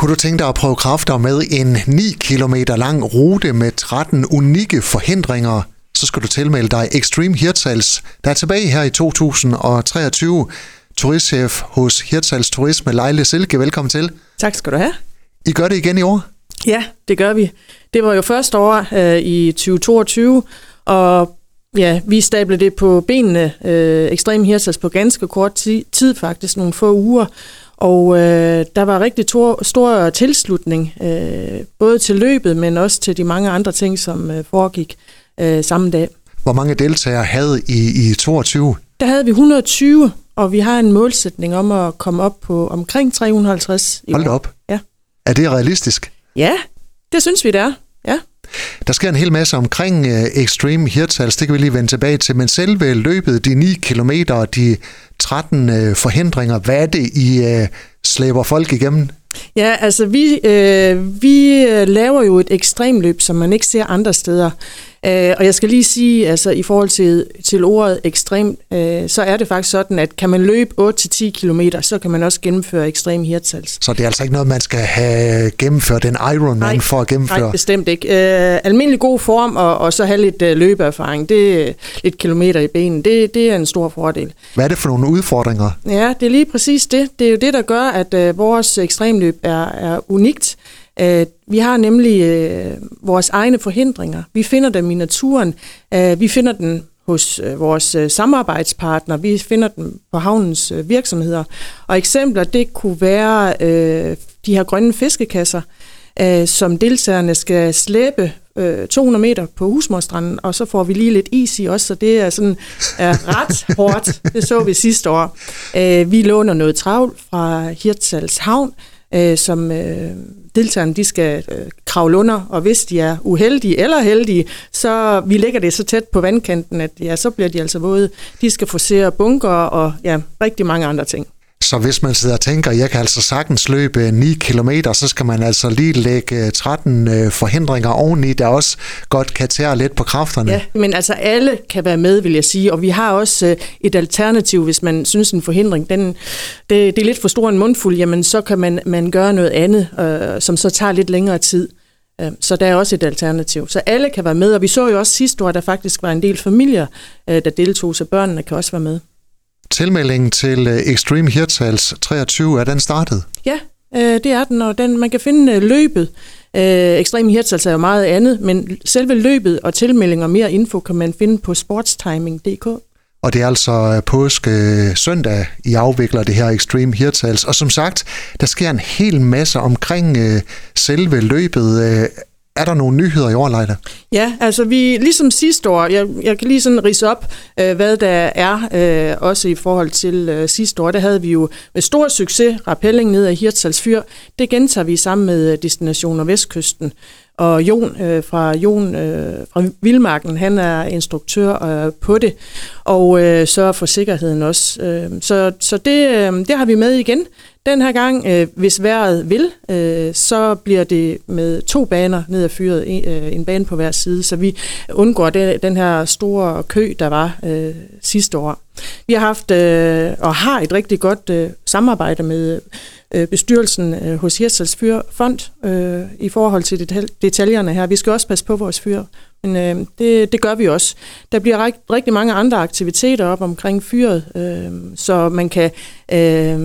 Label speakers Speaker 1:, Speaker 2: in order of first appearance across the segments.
Speaker 1: Kunne du tænke dig at prøve kræfter med en 9 km lang rute med 13 unikke forhindringer, så skal du tilmelde dig Extreme Hirtshals, der er tilbage her i 2023. Turistchef hos Hirtshals Turisme, Leile Silke. Velkommen til.
Speaker 2: Tak skal du have.
Speaker 1: I gør det igen i år?
Speaker 2: Ja, det gør vi. Det var jo første år øh, i 2022, og ja, vi stablede det på benene, øh, Extreme Hirtshals, på ganske kort tid faktisk, nogle få uger. Og øh, der var rigtig to, stor tilslutning, øh, både til løbet, men også til de mange andre ting, som øh, foregik øh, samme dag.
Speaker 1: Hvor mange deltagere havde I i 22?
Speaker 2: Der havde vi 120, og vi har en målsætning om at komme op på omkring 350
Speaker 1: i Hold op.
Speaker 2: Ja.
Speaker 1: Er det realistisk?
Speaker 2: Ja, det synes vi, det er. Ja.
Speaker 1: Der sker en hel masse omkring uh, Extreme Hirtals, det kan vi lige vende tilbage til, men selve løbet, de 9 kilometer og de 13 uh, øh, forhindringer, hvad er det, I uh, slæber folk igennem?
Speaker 2: Ja, altså vi, øh, vi øh, laver jo et ekstremløb, som man ikke ser andre steder. Øh, og jeg skal lige sige, altså i forhold til, til ordet ekstrem, øh, så er det faktisk sådan, at kan man løbe 8-10 km, så kan man også gennemføre ekstrem hirtals.
Speaker 1: Så det er altså ikke noget, man skal have gennemført en Ironman nej, for at gennemføre?
Speaker 2: Nej, bestemt ikke. Øh, almindelig god form, og, og så have lidt øh, løbeerfaring, det lidt kilometer i benen, det, det er en stor fordel.
Speaker 1: Hvad er det for nogle udfordringer?
Speaker 2: Ja, det er lige præcis det. Det er jo det, der gør, at øh, vores ekstremløb er, er unikt. Øh, vi har nemlig øh, vores egne forhindringer. Vi finder dem i naturen. Øh, vi finder dem hos øh, vores øh, samarbejdspartner. Vi finder dem på havnens øh, virksomheder. Og eksempler, det kunne være de her grønne fiskekasser, som deltagerne skal slæbe 200 meter på Husmorstranden, og så får vi lige lidt is i også, så det er sådan er ret hårdt. Det så vi sidste år. Vi låner noget travl fra Hirtshals Havn, øh, som øh, deltagerne de skal øh, kravle under, og hvis de er uheldige eller heldige, så vi lægger det så tæt på vandkanten, at ja, så bliver de altså våde. De skal forsere bunker og ja, rigtig mange andre ting.
Speaker 1: Så hvis man sidder og tænker, jeg kan altså sagtens løbe 9 km, så skal man altså lige lægge øh, 13 øh, forhindringer oveni, der også godt kan tære lidt på kræfterne.
Speaker 2: Ja, men altså alle kan være med, vil jeg sige, og vi har også øh, et alternativ, hvis man synes en forhindring, den, det, det er lidt for stor en mundfuld, jamen så kan man, man gøre noget andet, øh, som så tager lidt længere tid. Så der er også et alternativ. Så alle kan være med, og vi så jo også sidste år, at der faktisk var en del familier, der deltog, så børnene kan også være med.
Speaker 1: Tilmeldingen til øh, Extreme Hirtals 23, er den startet?
Speaker 2: Ja, øh, det er den, og den, man kan finde øh, løbet. Extreme Hirtals er jo meget andet, men selve løbet og tilmelding og mere info kan man finde på sportstiming.dk.
Speaker 1: Og det er altså påske søndag, I afvikler det her Extreme Hirtals. Og som sagt, der sker en hel masse omkring selve løbet. Er der nogle nyheder i år, Leila?
Speaker 2: Ja, altså vi, ligesom sidste år, jeg, jeg kan lige sådan rise op, øh, hvad der er, øh, også i forhold til øh, sidste år, der havde vi jo med stor succes rappelling ned af Hirtshals Fyr. Det gentager vi sammen med øh, Destinationer Vestkysten. Og Jon øh, fra Jon øh, fra Vildmarken, han er instruktør øh, på det, og øh, sørger for sikkerheden også. Øh, så så det, øh, det har vi med igen. Den her gang, øh, hvis vejret vil, øh, så bliver det med to baner ned ad fyret, en, øh, en bane på hver side, så vi undgår den, den her store kø, der var øh, sidste år. Vi har haft øh, og har et rigtig godt øh, samarbejde med øh, bestyrelsen øh, hos Hirsals Fond øh, i forhold til detal- detaljerne her. Vi skal også passe på vores fyr, men øh, det, det gør vi også. Der bliver rigt, rigtig mange andre aktiviteter op omkring fyret, øh, så man kan øh,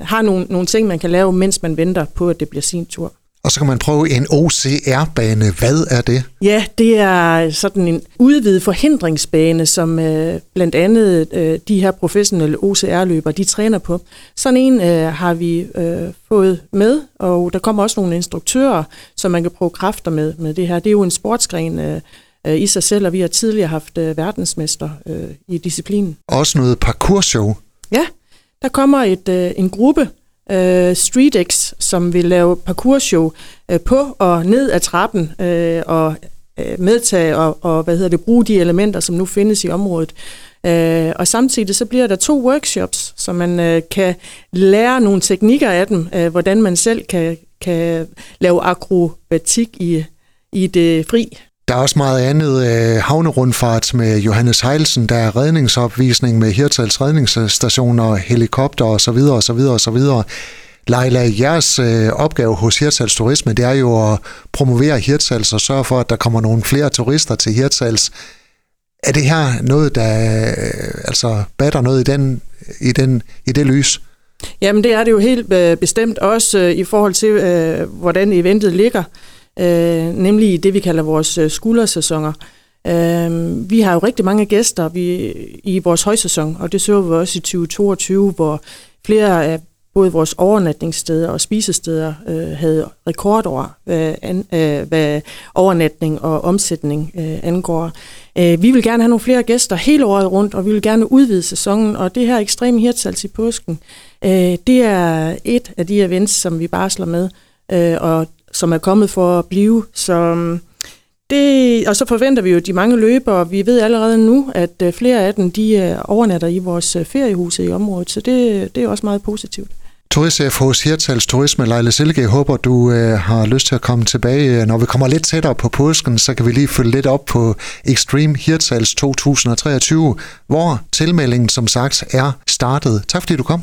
Speaker 2: have nogle, nogle ting, man kan lave, mens man venter på, at det bliver sin tur.
Speaker 1: Og så kan man prøve en OCR-bane. Hvad er det?
Speaker 2: Ja, det er sådan en udvidet forhindringsbane, som øh, blandt andet øh, de her professionelle OCR-løbere, de træner på. Sådan en øh, har vi øh, fået med, og der kommer også nogle instruktører, som man kan prøve kræfter med, med det her. Det er jo en sportsgren øh, øh i sig selv, og vi har tidligere haft øh, verdensmester øh, i disciplinen.
Speaker 1: Også noget parkourshow.
Speaker 2: Ja, der kommer et, øh, en gruppe, øh, StreetX, som vil lave parkourshow øh, på og ned ad trappen øh, og øh, medtage og, og hvad hedder det, bruge de elementer, som nu findes i området. Øh, og samtidig så bliver der to workshops, så man øh, kan lære nogle teknikker af dem, øh, hvordan man selv kan, kan lave akrobatik i, i det fri.
Speaker 1: Der er også meget andet øh, havnerundfart med Johannes Heilsen, der er redningsopvisning med Hirtals redningsstationer, helikopter osv. osv. osv. Leila, jeres øh, opgave hos Hirtshals Turisme, det er jo at promovere Hirtshals og sørge for, at der kommer nogle flere turister til Hirtshals. Er det her noget, der øh, altså batter noget i, den, i, den, i det lys?
Speaker 2: Jamen det er det jo helt øh, bestemt også øh, i forhold til, øh, hvordan eventet ligger, øh, nemlig i det, vi kalder vores øh, skuldersæsoner. Øh, vi har jo rigtig mange gæster vi, i vores højsæson, og det så vi også i 2022, hvor flere af både vores overnatningssteder og spisesteder øh, havde rekordår, hvad, øh, an, øh, hvad overnatning og omsætning øh, angår. Øh, vi vil gerne have nogle flere gæster hele året rundt, og vi vil gerne udvide sæsonen, og det her ekstreme hirtshals i påsken, øh, det er et af de events, som vi barsler med, øh, og som er kommet for at blive. Så mm, det, og så forventer vi jo de mange løbere. Vi ved allerede nu, at øh, flere af dem de øh, overnatter i vores øh, feriehuse i området, så det, det er også meget positivt.
Speaker 1: Turistchef hos Hirtals Turisme, Leila Silke, jeg håber, du øh, har lyst til at komme tilbage. Når vi kommer lidt tættere på påsken, så kan vi lige følge lidt op på Extreme Hirtals 2023, hvor tilmeldingen som sagt er startet. Tak fordi du kom.